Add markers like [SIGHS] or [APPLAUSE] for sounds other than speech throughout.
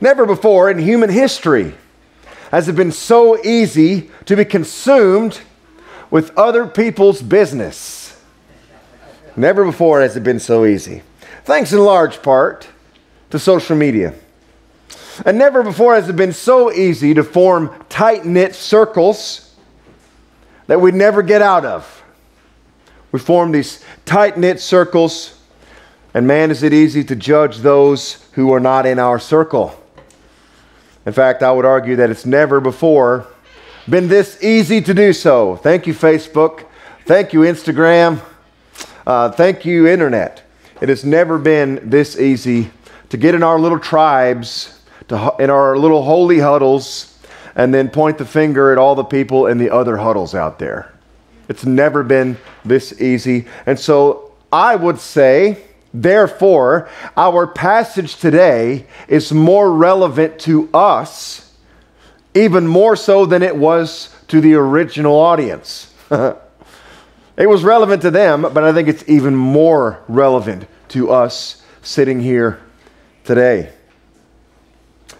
Never before in human history has it been so easy to be consumed with other people's business. Never before has it been so easy. Thanks in large part to social media. And never before has it been so easy to form tight knit circles that we'd never get out of. We form these tight knit circles, and man, is it easy to judge those who are not in our circle. In fact, I would argue that it's never before been this easy to do so. Thank you, Facebook. Thank you, Instagram. Uh, thank you, Internet. It has never been this easy to get in our little tribes, to, in our little holy huddles, and then point the finger at all the people in the other huddles out there. It's never been this easy. And so I would say, therefore, our passage today is more relevant to us, even more so than it was to the original audience. [LAUGHS] it was relevant to them, but I think it's even more relevant to us sitting here today.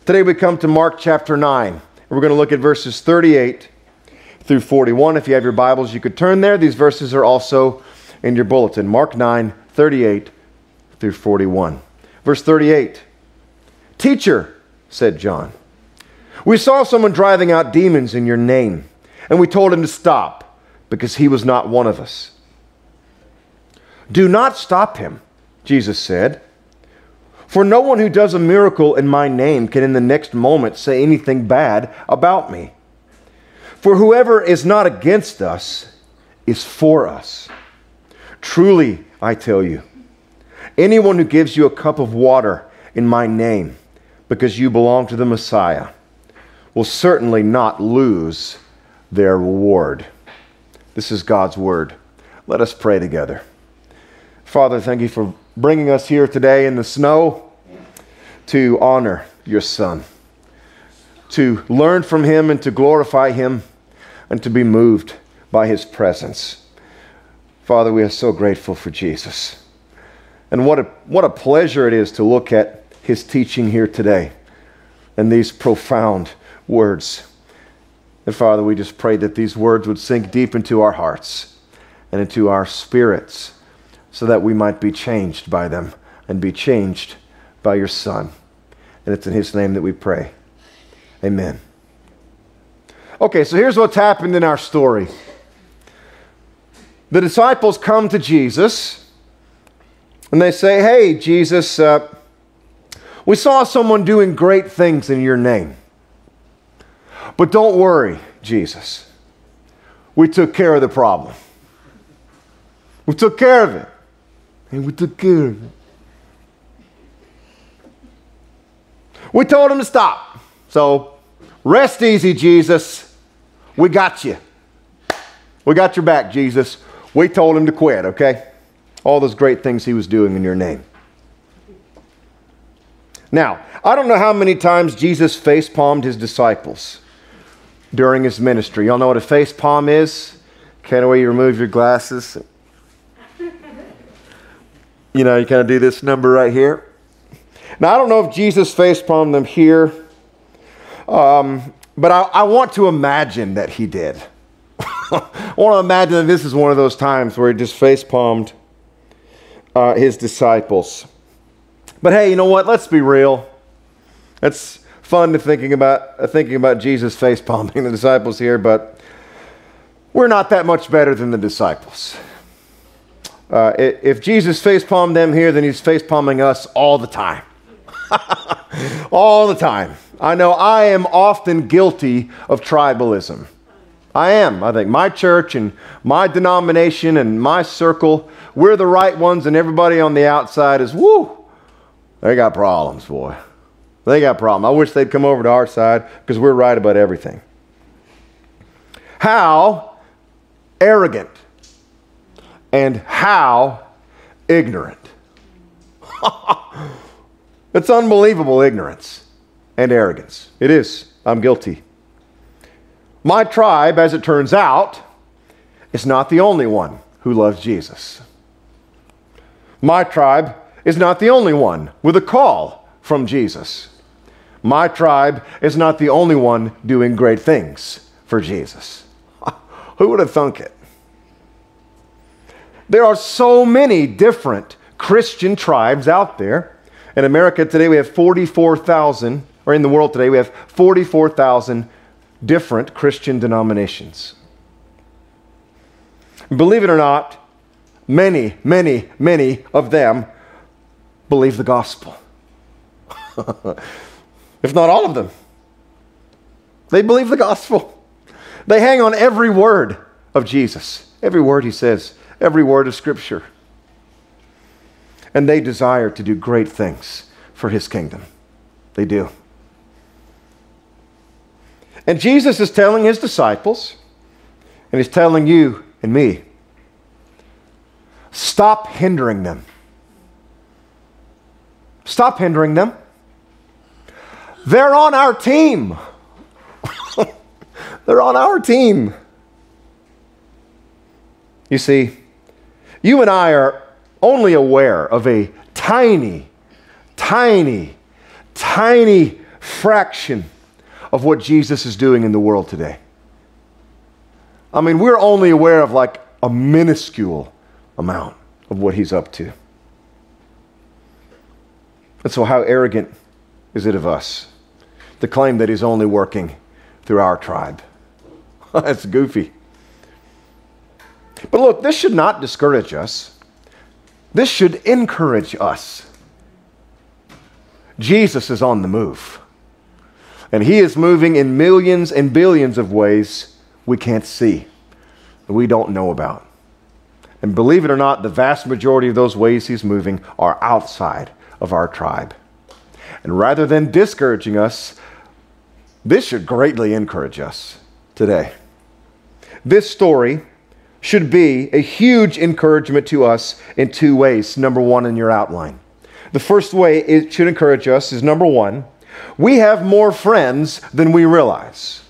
Today we come to Mark chapter 9. We're going to look at verses 38 through 41. If you have your Bibles, you could turn there. These verses are also in your bulletin. Mark 9, 38 through 41. Verse 38 Teacher, said John, we saw someone driving out demons in your name, and we told him to stop because he was not one of us. Do not stop him, Jesus said. For no one who does a miracle in my name can in the next moment say anything bad about me. For whoever is not against us is for us. Truly, I tell you, anyone who gives you a cup of water in my name, because you belong to the Messiah, will certainly not lose their reward. This is God's word. Let us pray together. Father, thank you for bringing us here today in the snow to honor your Son to learn from him and to glorify him and to be moved by his presence. Father, we are so grateful for Jesus. And what a, what a pleasure it is to look at his teaching here today and these profound words. And Father, we just pray that these words would sink deep into our hearts and into our spirits so that we might be changed by them and be changed by your Son. And it's in his name that we pray. Amen. Okay, so here's what's happened in our story. The disciples come to Jesus and they say, Hey, Jesus, uh, we saw someone doing great things in your name. But don't worry, Jesus. We took care of the problem. We took care of it. And we took care of it. We told him to stop. So rest easy, Jesus. We got you. We got your back, Jesus. We told him to quit, okay? All those great things he was doing in your name. Now, I don't know how many times Jesus face palmed his disciples during his ministry. Y'all know what a face palm is? Kind of where you remove your glasses. You know, you kind of do this number right here. Now, I don't know if Jesus face palmed them here, um, but I, I, want to imagine that he did. [LAUGHS] I want to imagine that this is one of those times where he just face palmed uh, his disciples. But hey, you know what? Let's be real. It's fun to thinking about uh, thinking about Jesus face palming [LAUGHS] the disciples here, but we're not that much better than the disciples. Uh, if Jesus face palmed them here, then he's face palming us all the time. [LAUGHS] all the time. I know I am often guilty of tribalism. I am. I think my church and my denomination and my circle, we're the right ones, and everybody on the outside is, whoo, they got problems, boy. They got problems. I wish they'd come over to our side because we're right about everything. How arrogant and how ignorant. [LAUGHS] it's unbelievable ignorance and arrogance. It is. I'm guilty. My tribe, as it turns out, is not the only one who loves Jesus. My tribe is not the only one with a call from Jesus. My tribe is not the only one doing great things for Jesus. [LAUGHS] Who would have thunk it? There are so many different Christian tribes out there. In America today, we have 44,000, or in the world today, we have 44,000 different Christian denominations. Believe it or not, many, many, many of them believe the gospel. [LAUGHS] if not all of them. They believe the gospel. They hang on every word of Jesus, every word he says, every word of Scripture. And they desire to do great things for his kingdom. They do. And Jesus is telling his disciples, and he's telling you and me stop hindering them. Stop hindering them. They're on our team. [LAUGHS] They're on our team. You see, you and I are only aware of a tiny, tiny, tiny fraction of what Jesus is doing in the world today. I mean, we're only aware of like a minuscule amount of what he's up to. And so, how arrogant is it of us to claim that he's only working through our tribe? [LAUGHS] That's goofy. But look, this should not discourage us. This should encourage us. Jesus is on the move. And he is moving in millions and billions of ways we can't see, we don't know about. And believe it or not, the vast majority of those ways he's moving are outside of our tribe. And rather than discouraging us, this should greatly encourage us today. This story should be a huge encouragement to us in two ways. Number one, in your outline. The first way it should encourage us is number one, we have more friends than we realize.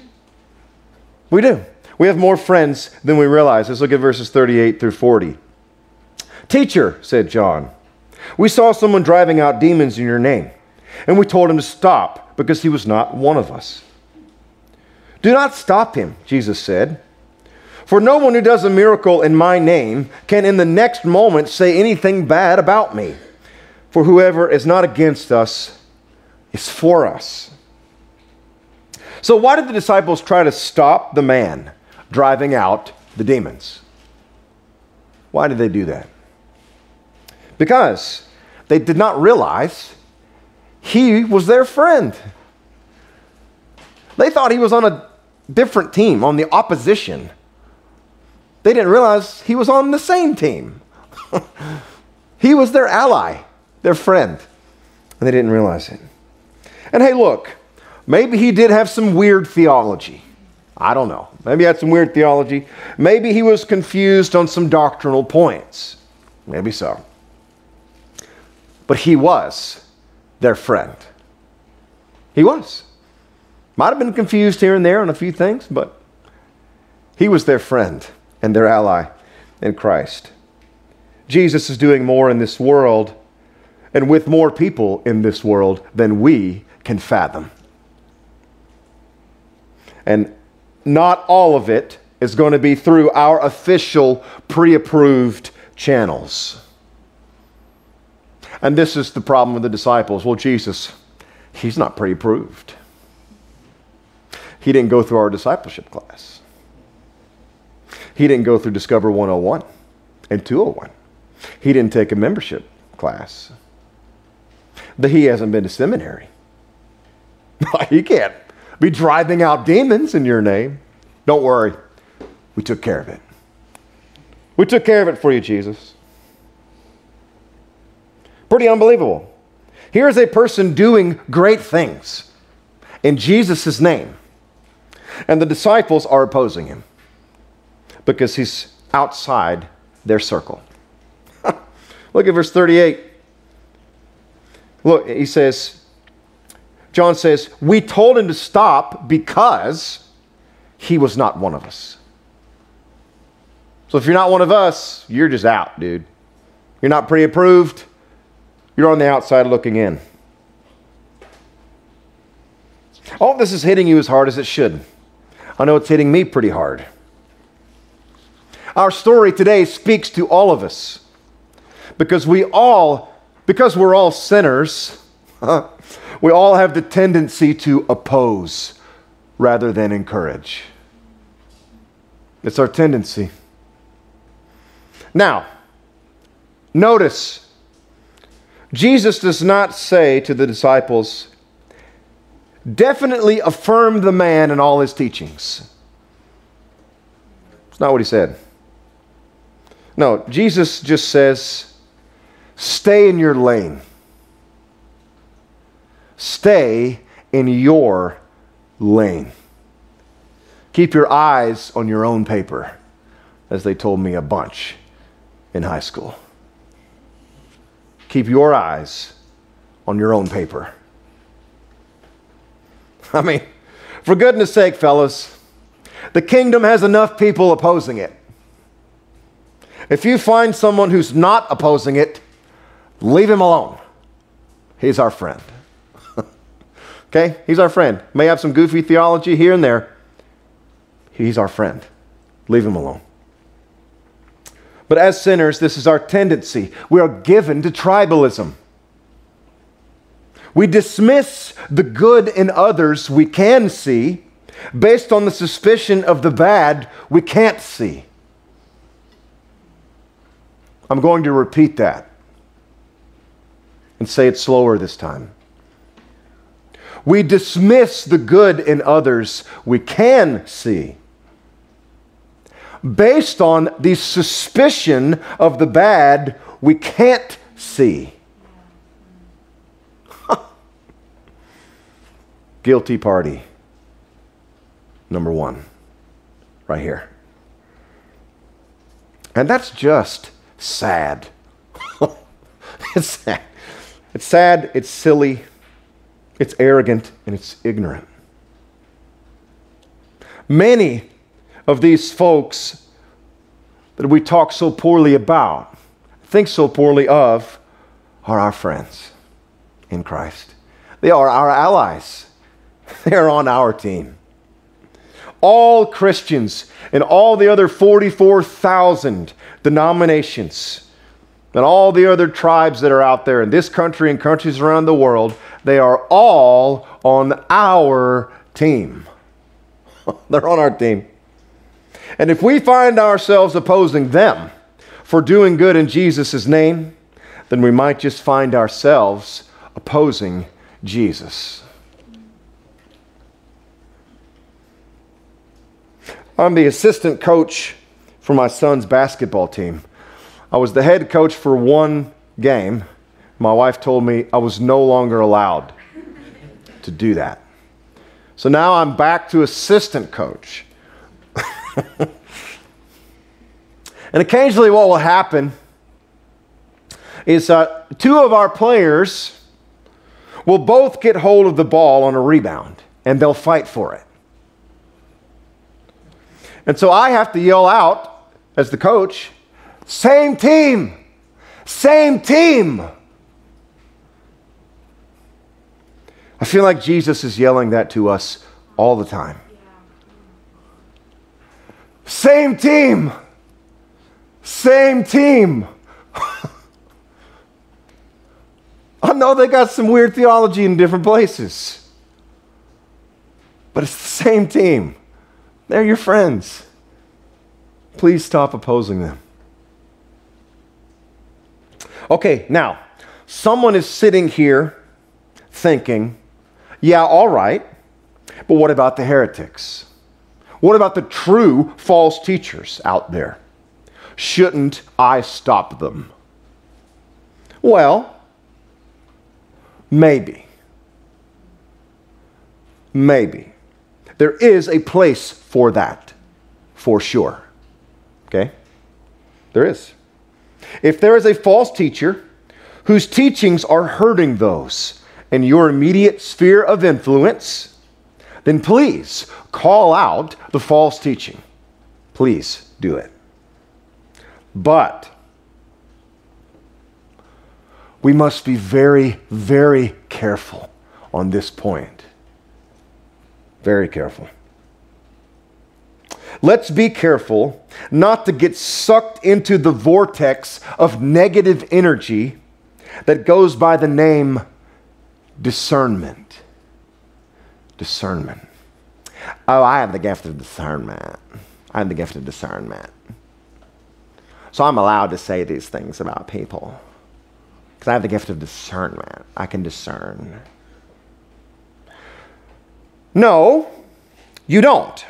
We do. We have more friends than we realize. Let's look at verses 38 through 40. Teacher, said John, we saw someone driving out demons in your name, and we told him to stop because he was not one of us. Do not stop him, Jesus said. For no one who does a miracle in my name can in the next moment say anything bad about me. For whoever is not against us is for us. So, why did the disciples try to stop the man driving out the demons? Why did they do that? Because they did not realize he was their friend. They thought he was on a different team, on the opposition. They didn't realize he was on the same team. [LAUGHS] he was their ally, their friend, and they didn't realize it. And hey, look, maybe he did have some weird theology. I don't know. Maybe he had some weird theology. Maybe he was confused on some doctrinal points. Maybe so. But he was their friend. He was. Might have been confused here and there on a few things, but he was their friend and their ally in Christ. Jesus is doing more in this world and with more people in this world than we can fathom. And not all of it is going to be through our official pre approved channels. And this is the problem with the disciples. Well, Jesus, he's not pre approved. He didn't go through our discipleship class. He didn't go through Discover 101 and 201. He didn't take a membership class. But he hasn't been to seminary. [LAUGHS] he can't be driving out demons in your name. Don't worry. We took care of it. We took care of it for you, Jesus. Pretty unbelievable. Here's a person doing great things in Jesus' name, and the disciples are opposing him because he's outside their circle. [LAUGHS] Look at verse 38. Look, he says, John says, We told him to stop because he was not one of us. So if you're not one of us, you're just out, dude. You're not pre approved. You're on the outside looking in. All this is hitting you as hard as it should. I know it's hitting me pretty hard. Our story today speaks to all of us because we all, because we're all sinners, [LAUGHS] we all have the tendency to oppose rather than encourage. It's our tendency. Now, notice, Jesus does not say to the disciples, definitely affirm the man in all his teachings. It's not what he said. No, Jesus just says, stay in your lane. Stay in your lane. Keep your eyes on your own paper, as they told me a bunch in high school. Keep your eyes on your own paper. [LAUGHS] I mean, for goodness sake, fellas, the kingdom has enough people opposing it. If you find someone who's not opposing it, leave him alone. He's our friend. Okay? He's our friend. May have some goofy theology here and there. He's our friend. Leave him alone. But as sinners, this is our tendency. We are given to tribalism. We dismiss the good in others we can see based on the suspicion of the bad we can't see. I'm going to repeat that and say it slower this time. We dismiss the good in others we can see based on the suspicion of the bad we can't see. [LAUGHS] Guilty party. Number one, right here. And that's just sad. [LAUGHS] it's sad. It's sad, it's silly, it's arrogant, and it's ignorant. Many of these folks that we talk so poorly about, think so poorly of, are our friends in Christ. They are our allies, [LAUGHS] they are on our team. All Christians in all the other 44,000 denominations and all the other tribes that are out there in this country and countries around the world, they are all on our team. [LAUGHS] They're on our team. And if we find ourselves opposing them for doing good in Jesus' name, then we might just find ourselves opposing Jesus. I'm the assistant coach for my son's basketball team. I was the head coach for one game. My wife told me I was no longer allowed to do that. So now I'm back to assistant coach. [LAUGHS] and occasionally, what will happen is uh, two of our players will both get hold of the ball on a rebound and they'll fight for it. And so I have to yell out as the coach, same team, same team. I feel like Jesus is yelling that to us all the time. Same team. Same team. [LAUGHS] I know they got some weird theology in different places, but it's the same team. They're your friends. Please stop opposing them. Okay, now, someone is sitting here thinking, yeah, all right, but what about the heretics? What about the true false teachers out there? Shouldn't I stop them? Well, maybe. Maybe. There is a place for that, for sure. Okay? There is. If there is a false teacher whose teachings are hurting those in your immediate sphere of influence, then please call out the false teaching. Please do it. But we must be very, very careful on this point. Very careful. Let's be careful not to get sucked into the vortex of negative energy that goes by the name discernment. Discernment. Oh, I have the gift of discernment. I have the gift of discernment. So I'm allowed to say these things about people because I have the gift of discernment. I can discern. No, you don't.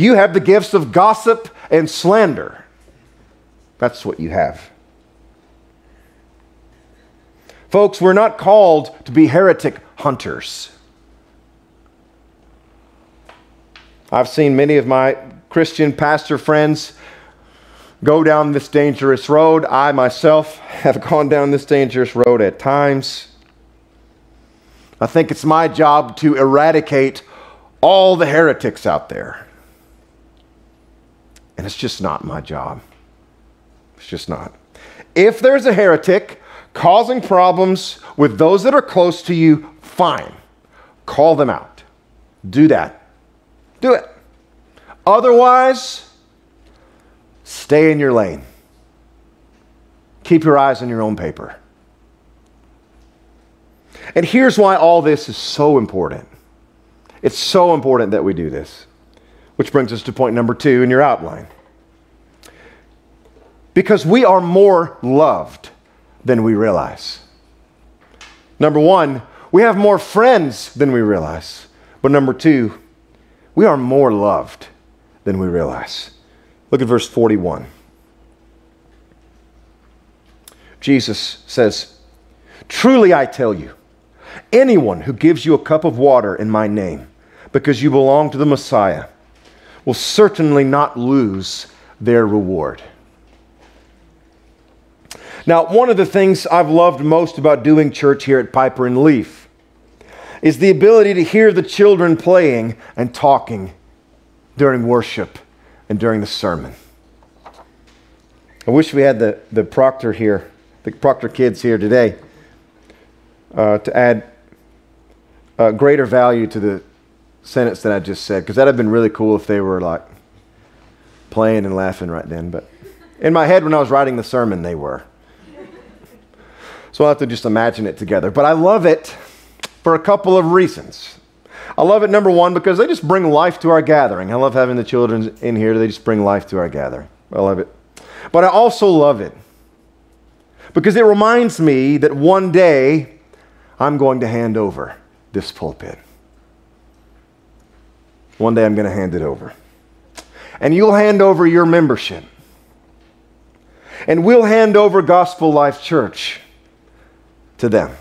You have the gifts of gossip and slander. That's what you have. Folks, we're not called to be heretic hunters. I've seen many of my Christian pastor friends go down this dangerous road. I myself [LAUGHS] have gone down this dangerous road at times. I think it's my job to eradicate all the heretics out there. And it's just not my job. It's just not. If there's a heretic causing problems with those that are close to you, fine. Call them out. Do that. Do it. Otherwise, stay in your lane. Keep your eyes on your own paper. And here's why all this is so important. It's so important that we do this. Which brings us to point number two in your outline. Because we are more loved than we realize. Number one, we have more friends than we realize. But number two, we are more loved than we realize. Look at verse 41. Jesus says, Truly I tell you, anyone who gives you a cup of water in my name, because you belong to the Messiah, will certainly not lose their reward. Now, one of the things I've loved most about doing church here at Piper and Leaf is the ability to hear the children playing and talking during worship and during the sermon. I wish we had the, the proctor here, the proctor kids here today, uh, to add uh, greater value to the sentence that I just said, because that'd have been really cool if they were like playing and laughing right then. But in my head, when I was writing the sermon, they were. So I'll have to just imagine it together. But I love it for a couple of reasons. I love it, number one, because they just bring life to our gathering. I love having the children in here, they just bring life to our gathering. I love it. But I also love it because it reminds me that one day I'm going to hand over this pulpit. One day I'm going to hand it over. And you'll hand over your membership. And we'll hand over Gospel Life Church to them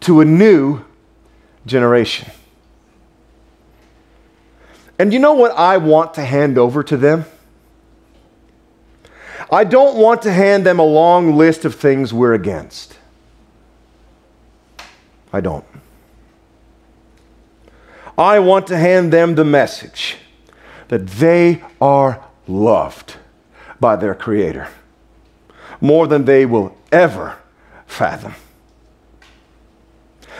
to a new generation. And you know what I want to hand over to them? I don't want to hand them a long list of things we're against. I don't. I want to hand them the message that they are loved by their Creator more than they will ever fathom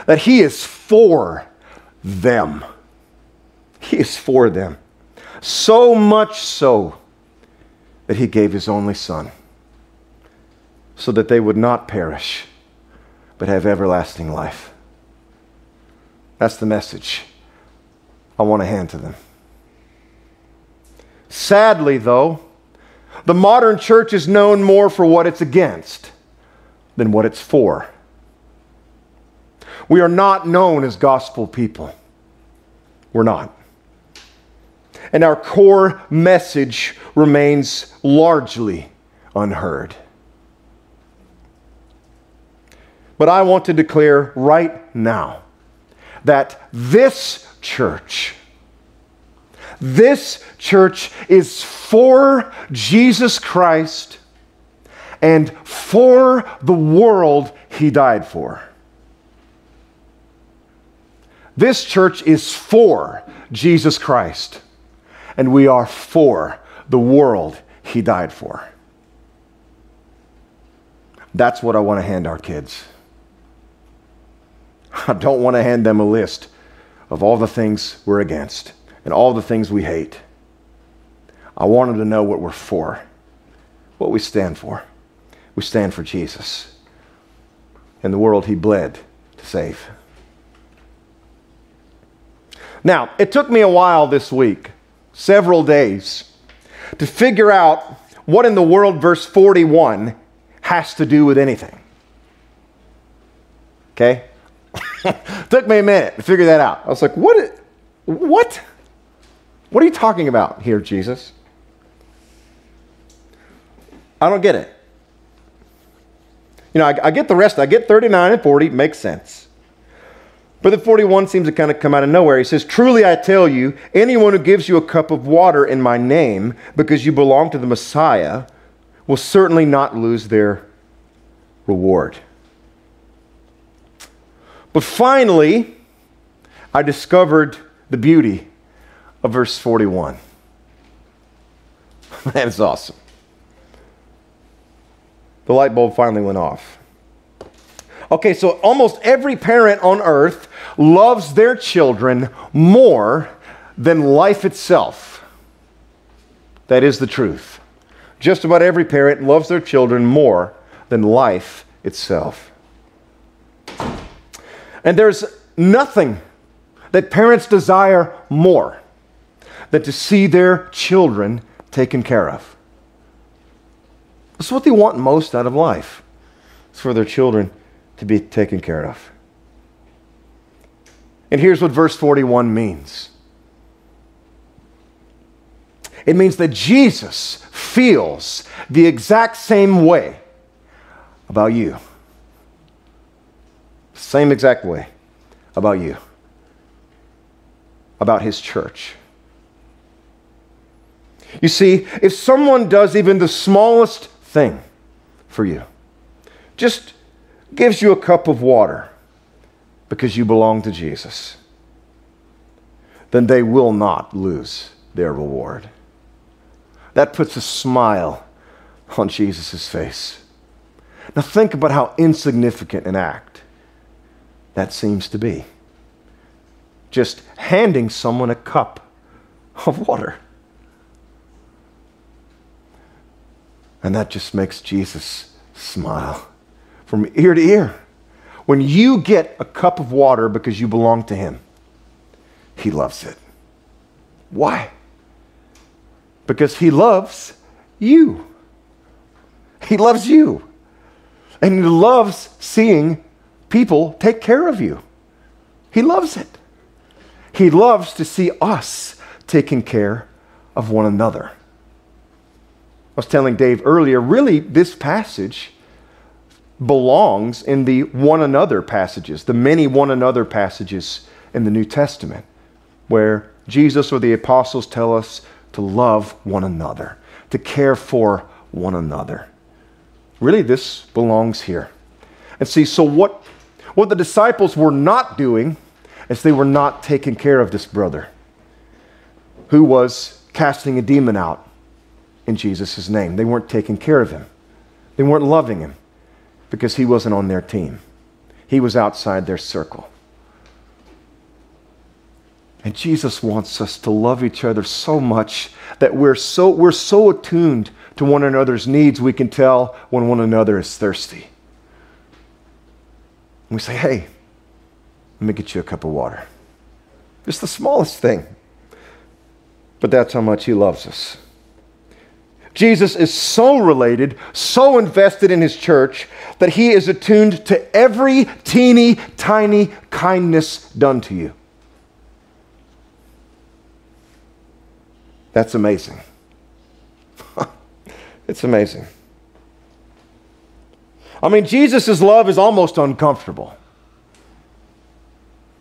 that He is for them. He is for them. So much so that He gave His only Son so that they would not perish but have everlasting life. That's the message I want to hand to them. Sadly, though, the modern church is known more for what it's against than what it's for. We are not known as gospel people. We're not. And our core message remains largely unheard. But I want to declare right now that this church, this church is for Jesus Christ and for the world he died for. This church is for Jesus Christ, and we are for the world he died for. That's what I want to hand our kids. [LAUGHS] I don't want to hand them a list of all the things we're against and all the things we hate. I want them to know what we're for, what we stand for. We stand for Jesus and the world he bled to save. Now, it took me a while this week, several days, to figure out what in the world verse 41 has to do with anything. Okay? [LAUGHS] took me a minute to figure that out. I was like, what? What? What are you talking about here, Jesus? I don't get it. You know, I, I, get the rest. I get 39 and 40. Makes sense. But the 41 seems to kind of come out of nowhere. He says, Truly I tell you, anyone who gives you a cup of water in my name because you belong to the Messiah will certainly not lose their reward. But finally, I discovered the beauty of verse 41. [LAUGHS] that is awesome. The light bulb finally went off. Okay, so almost every parent on earth loves their children more than life itself. That is the truth. Just about every parent loves their children more than life itself. And there's nothing that parents desire more than to see their children taken care of. That's what they want most out of life. It's for their children to be taken care of. And here's what verse 41 means it means that Jesus feels the exact same way about you. Same exact way about you, about his church. You see, if someone does even the smallest thing for you, just gives you a cup of water because you belong to Jesus, then they will not lose their reward. That puts a smile on Jesus' face. Now, think about how insignificant an act that seems to be. Just handing someone a cup of water. And that just makes Jesus smile from ear to ear. When you get a cup of water because you belong to Him, He loves it. Why? Because He loves you. He loves you. And He loves seeing people take care of you. He loves it. He loves to see us taking care of one another. I was telling Dave earlier, really, this passage belongs in the one another passages, the many one another passages in the New Testament, where Jesus or the apostles tell us to love one another, to care for one another. Really, this belongs here. And see, so what, what the disciples were not doing is they were not taking care of this brother who was casting a demon out in Jesus' name. They weren't taking care of him, they weren't loving him because he wasn't on their team, he was outside their circle. And Jesus wants us to love each other so much that we're so, we're so attuned to one another's needs, we can tell when one another is thirsty. We say, hey, let me get you a cup of water. It's the smallest thing. But that's how much he loves us. Jesus is so related, so invested in his church, that he is attuned to every teeny tiny kindness done to you. That's amazing. [LAUGHS] it's amazing. I mean, Jesus' love is almost uncomfortable.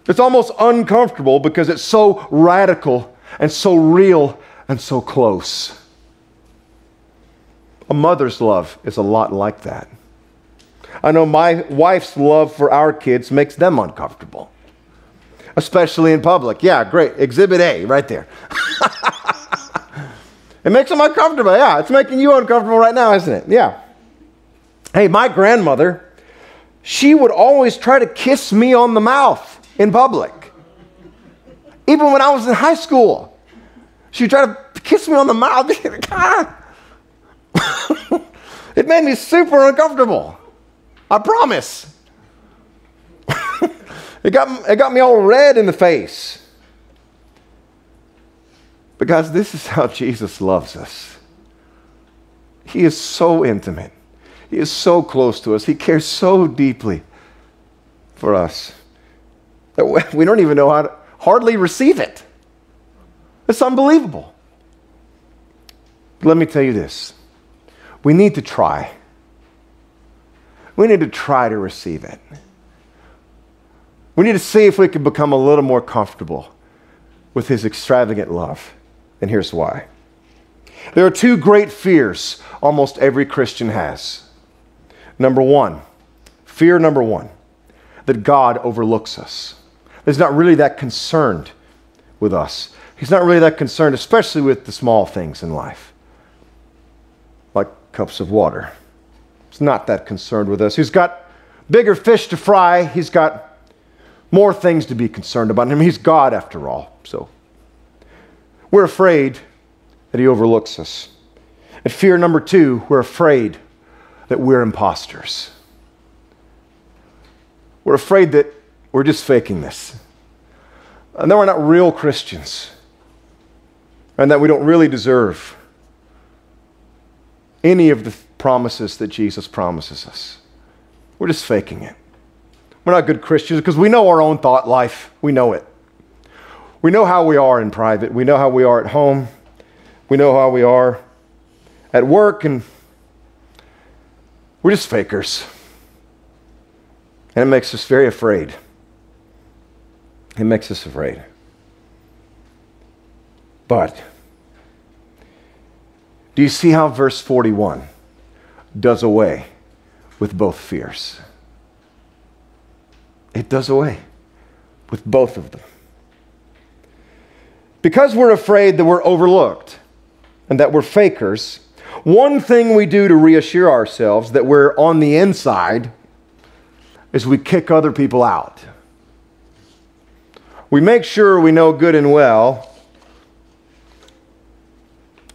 It's almost uncomfortable because it's so radical and so real and so close. A mother's love is a lot like that. I know my wife's love for our kids makes them uncomfortable, especially in public. Yeah, great. Exhibit A right there. [LAUGHS] it makes them uncomfortable. Yeah, it's making you uncomfortable right now, isn't it? Yeah. Hey, my grandmother, she would always try to kiss me on the mouth in public. Even when I was in high school, she tried to kiss me on the mouth. [LAUGHS] [LAUGHS] it made me super uncomfortable. I promise. [LAUGHS] it, got, it got me all red in the face. Because this is how Jesus loves us. He is so intimate. He is so close to us. He cares so deeply for us that we don't even know how to hardly receive it. It's unbelievable. Let me tell you this we need to try. We need to try to receive it. We need to see if we can become a little more comfortable with His extravagant love. And here's why. There are two great fears almost every Christian has. Number one, fear number one, that God overlooks us. He's not really that concerned with us. He's not really that concerned, especially with the small things in life, like cups of water. He's not that concerned with us. He's got bigger fish to fry. He's got more things to be concerned about. I mean, he's God after all. So we're afraid that he overlooks us. And fear number two, we're afraid that we're imposters. We're afraid that we're just faking this. And that we're not real Christians. And that we don't really deserve any of the promises that Jesus promises us. We're just faking it. We're not good Christians because we know our own thought life. We know it. We know how we are in private. We know how we are at home. We know how we are at work, and we're just fakers. And it makes us very afraid. It makes us afraid. But do you see how verse 41 does away with both fears? It does away with both of them. Because we're afraid that we're overlooked and that we're fakers, one thing we do to reassure ourselves that we're on the inside is we kick other people out. We make sure we know good and well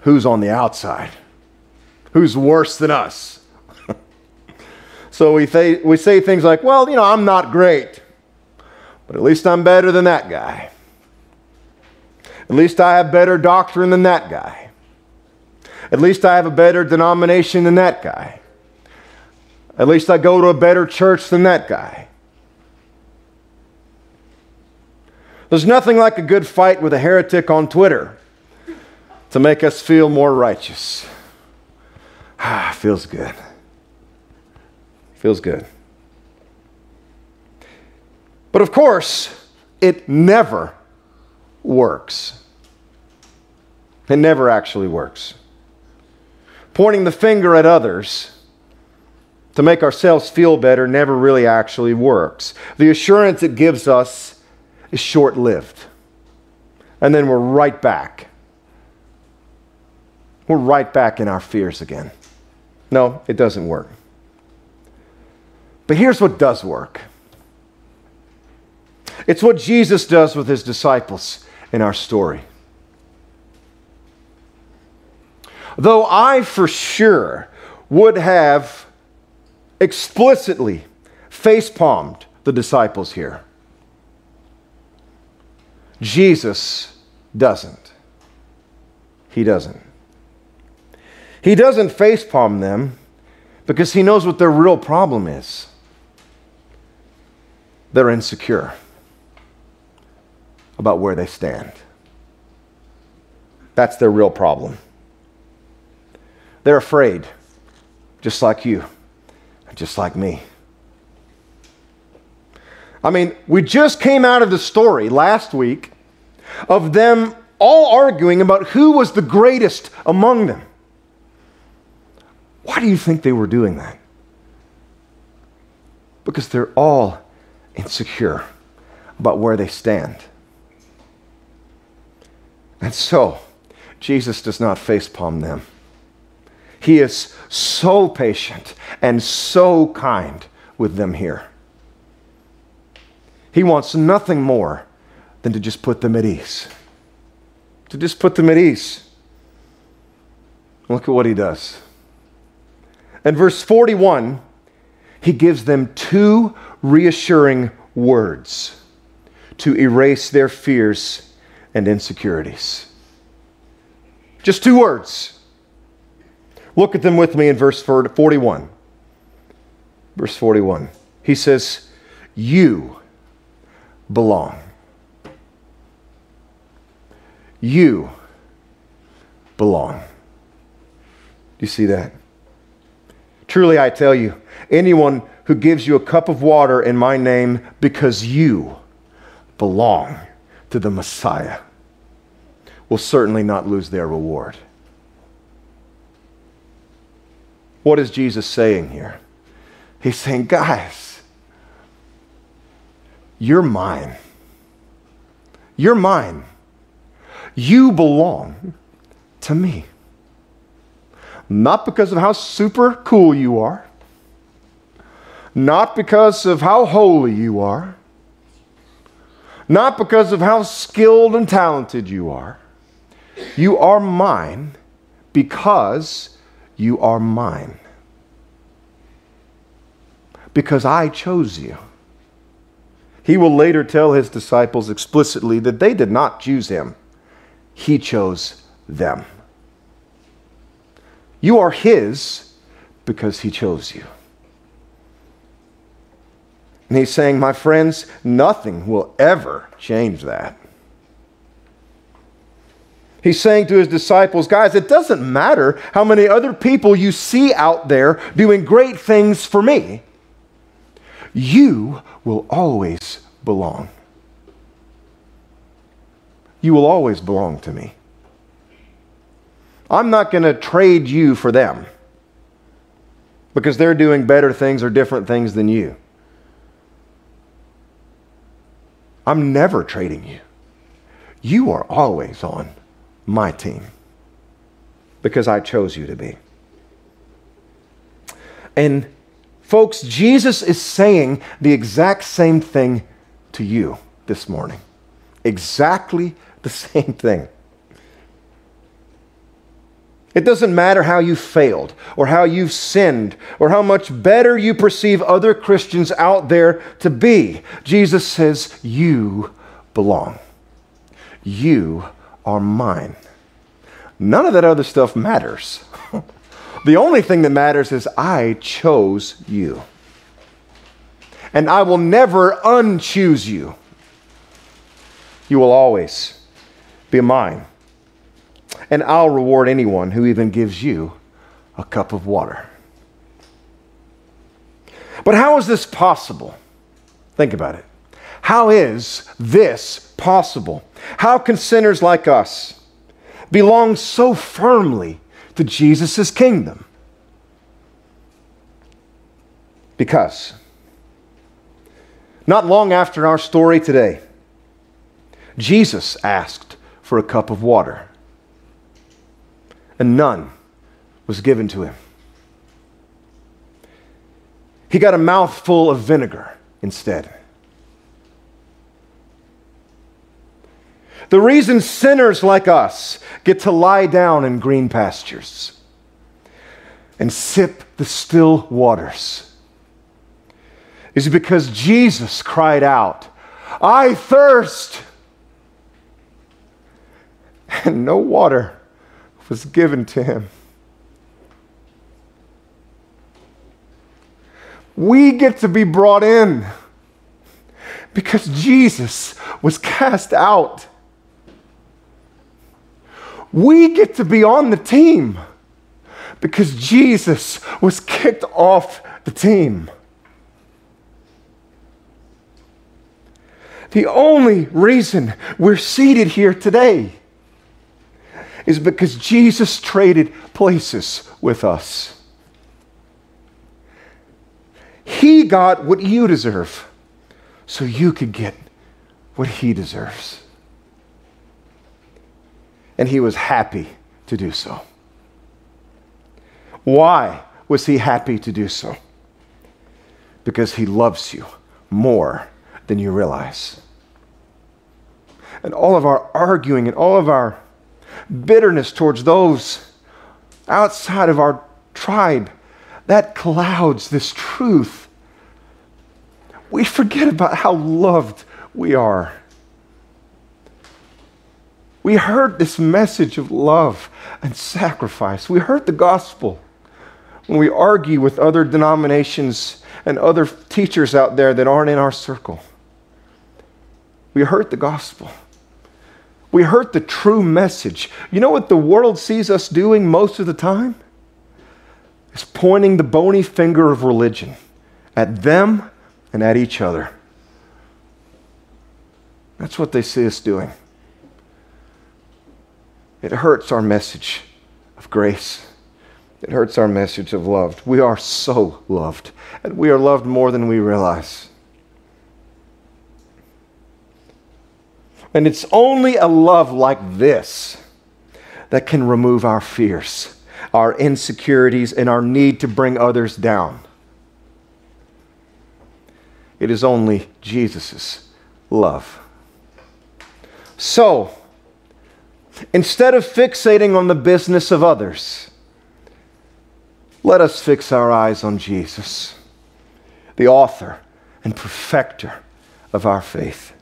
who's on the outside, who's worse than us. [LAUGHS] so we, th- we say things like, well, you know, I'm not great, but at least I'm better than that guy. At least I have better doctrine than that guy. At least I have a better denomination than that guy. At least I go to a better church than that guy. There's nothing like a good fight with a heretic on Twitter to make us feel more righteous. [SIGHS] Ah, feels good. Feels good. But of course, it never works. It never actually works. Pointing the finger at others to make ourselves feel better never really actually works. The assurance it gives us is short lived. And then we're right back. We're right back in our fears again. No, it doesn't work. But here's what does work it's what Jesus does with his disciples in our story. Though I for sure would have explicitly face palmed the disciples here, Jesus doesn't. He doesn't. He doesn't face palm them because he knows what their real problem is. They're insecure about where they stand. That's their real problem. They're afraid, just like you, just like me. I mean, we just came out of the story last week of them all arguing about who was the greatest among them. Why do you think they were doing that? Because they're all insecure about where they stand. And so, Jesus does not facepalm them. He is so patient and so kind with them here. He wants nothing more than to just put them at ease. To just put them at ease. Look at what he does. In verse 41, he gives them two reassuring words to erase their fears and insecurities. Just two words. Look at them with me in verse 41. Verse 41. He says, You belong. You belong. Do you see that? Truly, I tell you, anyone who gives you a cup of water in my name because you belong to the Messiah will certainly not lose their reward. What is Jesus saying here? He's saying, guys, you're mine. You're mine. You belong to me. Not because of how super cool you are, not because of how holy you are, not because of how skilled and talented you are. You are mine because you are mine. Because I chose you. He will later tell his disciples explicitly that they did not choose him, he chose them. You are his because he chose you. And he's saying, My friends, nothing will ever change that. He's saying to his disciples, guys, it doesn't matter how many other people you see out there doing great things for me. You will always belong. You will always belong to me. I'm not going to trade you for them because they're doing better things or different things than you. I'm never trading you. You are always on my team because I chose you to be. And folks, Jesus is saying the exact same thing to you this morning. Exactly the [LAUGHS] same thing. It doesn't matter how you failed or how you've sinned or how much better you perceive other Christians out there to be. Jesus says, You belong. You are mine. None of that other stuff matters. [LAUGHS] the only thing that matters is I chose you. And I will never unchoose you. You will always be mine and I'll reward anyone who even gives you a cup of water. But how is this possible? Think about it. How is this possible? How can sinners like us belong so firmly to Jesus' kingdom? Because not long after our story today, Jesus asked for a cup of water and none was given to him. He got a mouthful of vinegar instead. The reason sinners like us get to lie down in green pastures and sip the still waters is because Jesus cried out, I thirst, and no water was given to him. We get to be brought in because Jesus was cast out. We get to be on the team because Jesus was kicked off the team. The only reason we're seated here today is because Jesus traded places with us. He got what you deserve so you could get what he deserves. And he was happy to do so. Why was he happy to do so? Because he loves you more than you realize. and all of our arguing and all of our bitterness towards those outside of our tribe, that clouds this truth. We forget about how loved we are. We heard this message of love and sacrifice. We heard the gospel when we argue with other denominations and other teachers out there that aren't in our circle. We heard the gospel. We heard the true message. You know what the world sees us doing most of the time? It's pointing the bony finger of religion at them and at each other. That's what they see us doing. It hurts our message of grace. It hurts our message of love. We are so loved, and we are loved more than we realize. And it's only a love like this that can remove our fears, our insecurities, and our need to bring others down. It is only Jesus' love. So, instead of fixating on the business of others, let us fix our eyes on Jesus, the author and perfecter of our faith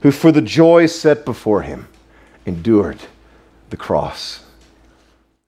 who for the joy set before him endured the cross.